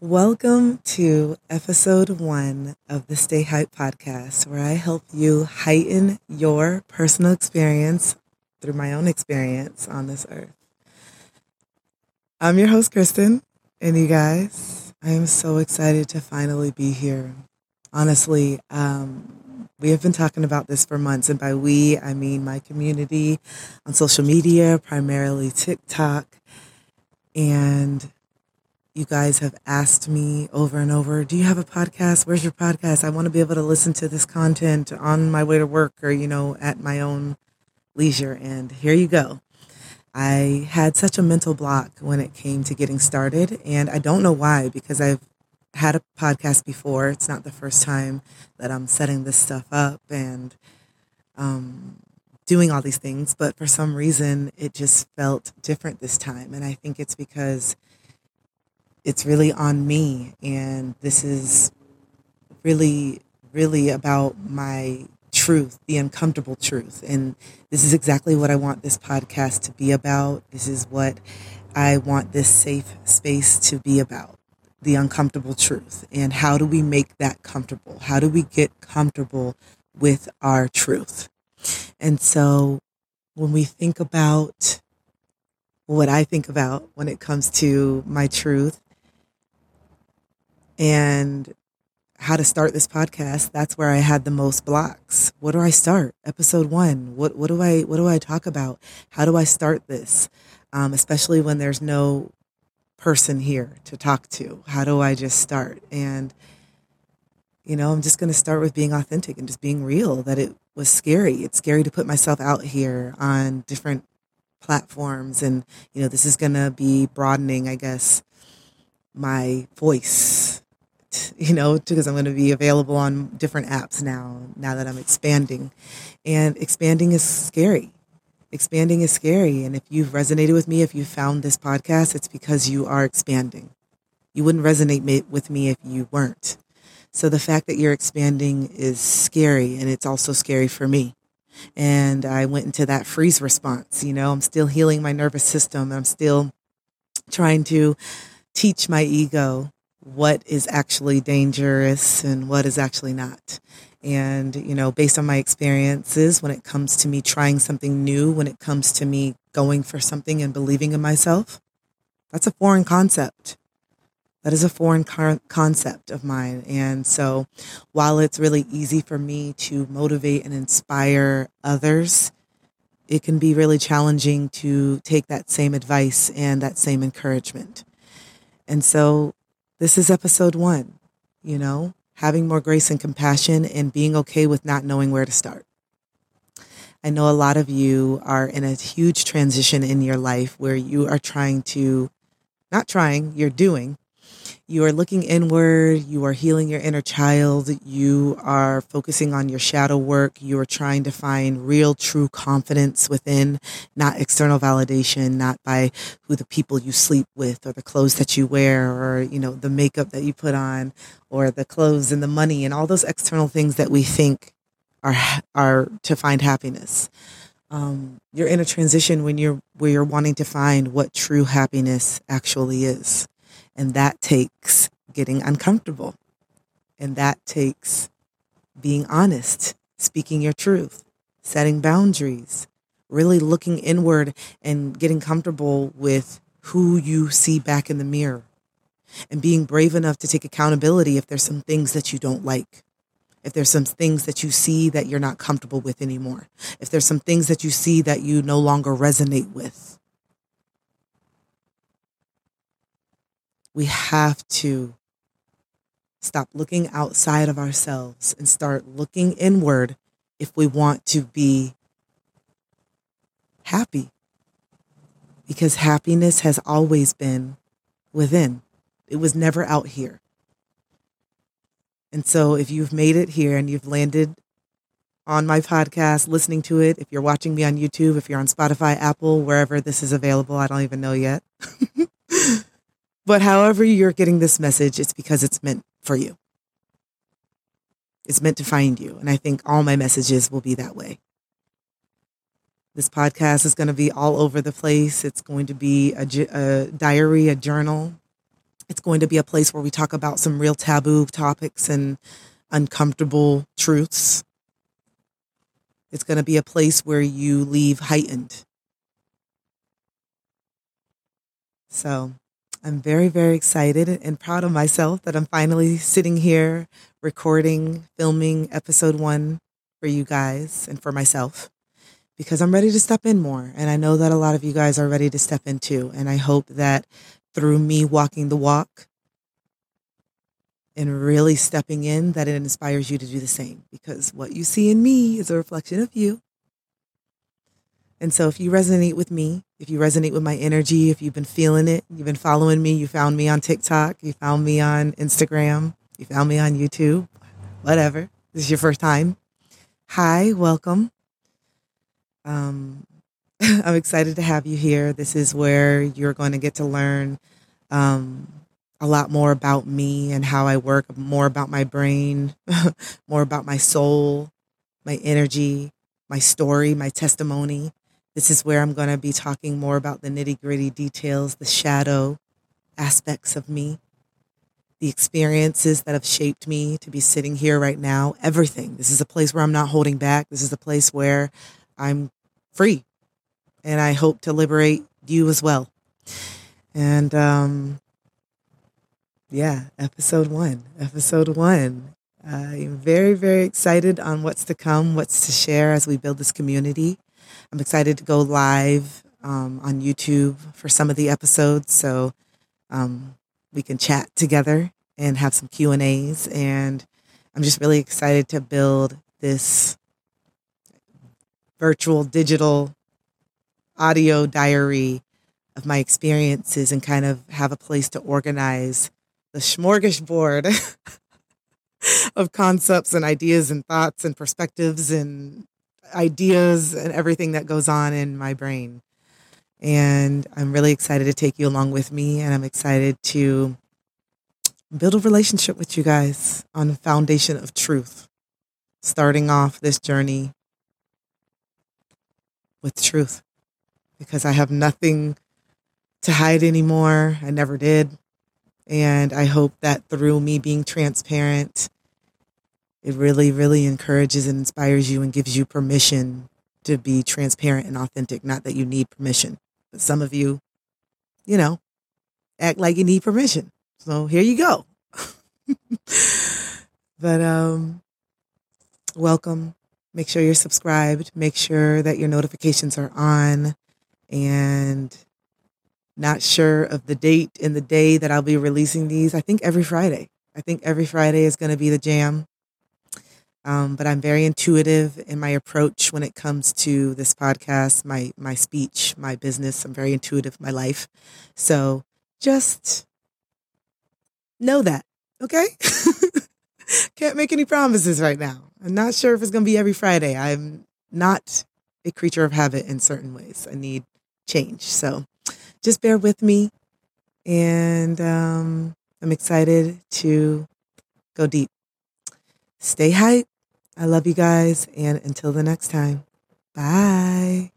Welcome to episode one of the Stay Hype podcast, where I help you heighten your personal experience through my own experience on this earth. I'm your host, Kristen, and you guys, I am so excited to finally be here. Honestly, um, we have been talking about this for months, and by we, I mean my community on social media, primarily TikTok. And you guys have asked me over and over, do you have a podcast? Where's your podcast? I want to be able to listen to this content on my way to work or, you know, at my own leisure. And here you go. I had such a mental block when it came to getting started. And I don't know why, because I've had a podcast before. It's not the first time that I'm setting this stuff up and um, doing all these things. But for some reason, it just felt different this time. And I think it's because it's really on me. And this is really, really about my truth, the uncomfortable truth. And this is exactly what I want this podcast to be about. This is what I want this safe space to be about the uncomfortable truth. And how do we make that comfortable? How do we get comfortable with our truth? And so when we think about what I think about when it comes to my truth, and how to start this podcast, that's where I had the most blocks. What do I start? Episode one. What what do I what do I talk about? How do I start this? Um, especially when there's no person here to talk to. How do I just start? And you know, I'm just going to start with being authentic and just being real. That it was scary. It's scary to put myself out here on different platforms, and you know, this is going to be broadening, I guess, my voice you know, because I'm going to be available on different apps now, now that I'm expanding. And expanding is scary. Expanding is scary. And if you've resonated with me, if you found this podcast, it's because you are expanding. You wouldn't resonate with me if you weren't. So the fact that you're expanding is scary, and it's also scary for me. And I went into that freeze response. You know, I'm still healing my nervous system. I'm still trying to teach my ego what is actually dangerous and what is actually not. And, you know, based on my experiences, when it comes to me trying something new, when it comes to me going for something and believing in myself, that's a foreign concept. That is a foreign concept of mine. And so while it's really easy for me to motivate and inspire others, it can be really challenging to take that same advice and that same encouragement. And so this is episode one, you know, having more grace and compassion and being okay with not knowing where to start. I know a lot of you are in a huge transition in your life where you are trying to, not trying, you're doing you are looking inward, you are healing your inner child, you are focusing on your shadow work, you are trying to find real, true confidence within, not external validation, not by who the people you sleep with or the clothes that you wear or, you know, the makeup that you put on or the clothes and the money and all those external things that we think are, are to find happiness. Um, you're in a transition when you're where you're wanting to find what true happiness actually is. And that takes getting uncomfortable. And that takes being honest, speaking your truth, setting boundaries, really looking inward and getting comfortable with who you see back in the mirror and being brave enough to take accountability if there's some things that you don't like. If there's some things that you see that you're not comfortable with anymore. If there's some things that you see that you no longer resonate with. We have to stop looking outside of ourselves and start looking inward if we want to be happy. Because happiness has always been within, it was never out here. And so, if you've made it here and you've landed on my podcast, listening to it, if you're watching me on YouTube, if you're on Spotify, Apple, wherever this is available, I don't even know yet. But however you're getting this message, it's because it's meant for you. It's meant to find you. And I think all my messages will be that way. This podcast is going to be all over the place. It's going to be a, a diary, a journal. It's going to be a place where we talk about some real taboo topics and uncomfortable truths. It's going to be a place where you leave heightened. So I'm very, very excited and proud of myself that I'm finally sitting here recording, filming episode one for you guys and for myself because I'm ready to step in more. And I know that a lot of you guys are ready to step in too. And I hope that through me walking the walk and really stepping in, that it inspires you to do the same because what you see in me is a reflection of you. And so if you resonate with me, if you resonate with my energy, if you've been feeling it, you've been following me, you found me on TikTok, you found me on Instagram, you found me on YouTube, whatever. This is your first time. Hi, welcome. Um, I'm excited to have you here. This is where you're going to get to learn um, a lot more about me and how I work, more about my brain, more about my soul, my energy, my story, my testimony. This is where I'm going to be talking more about the nitty gritty details, the shadow aspects of me, the experiences that have shaped me to be sitting here right now, everything. This is a place where I'm not holding back. This is a place where I'm free. And I hope to liberate you as well. And um, yeah, episode one. Episode one. I'm very, very excited on what's to come, what's to share as we build this community. I'm excited to go live um, on YouTube for some of the episodes, so um, we can chat together and have some Q and A's. And I'm just really excited to build this virtual digital audio diary of my experiences and kind of have a place to organize the smorgasbord of concepts and ideas and thoughts and perspectives and ideas and everything that goes on in my brain. And I'm really excited to take you along with me and I'm excited to build a relationship with you guys on the foundation of truth. Starting off this journey with truth because I have nothing to hide anymore. I never did. And I hope that through me being transparent, it really, really encourages and inspires you and gives you permission to be transparent and authentic. Not that you need permission, but some of you, you know, act like you need permission. So here you go. but um welcome Make sure you're subscribed. Make sure that your notifications are on. And not sure of the date and the day that I'll be releasing these. I think every Friday. I think every Friday is going to be the jam. Um, but I'm very intuitive in my approach when it comes to this podcast, my my speech, my business. I'm very intuitive in my life. So just know that, okay? Can't make any promises right now. I'm not sure if it's going to be every Friday. I'm not a creature of habit in certain ways. I need change. So just bear with me. And um, I'm excited to go deep. Stay hype. I love you guys. And until the next time, bye.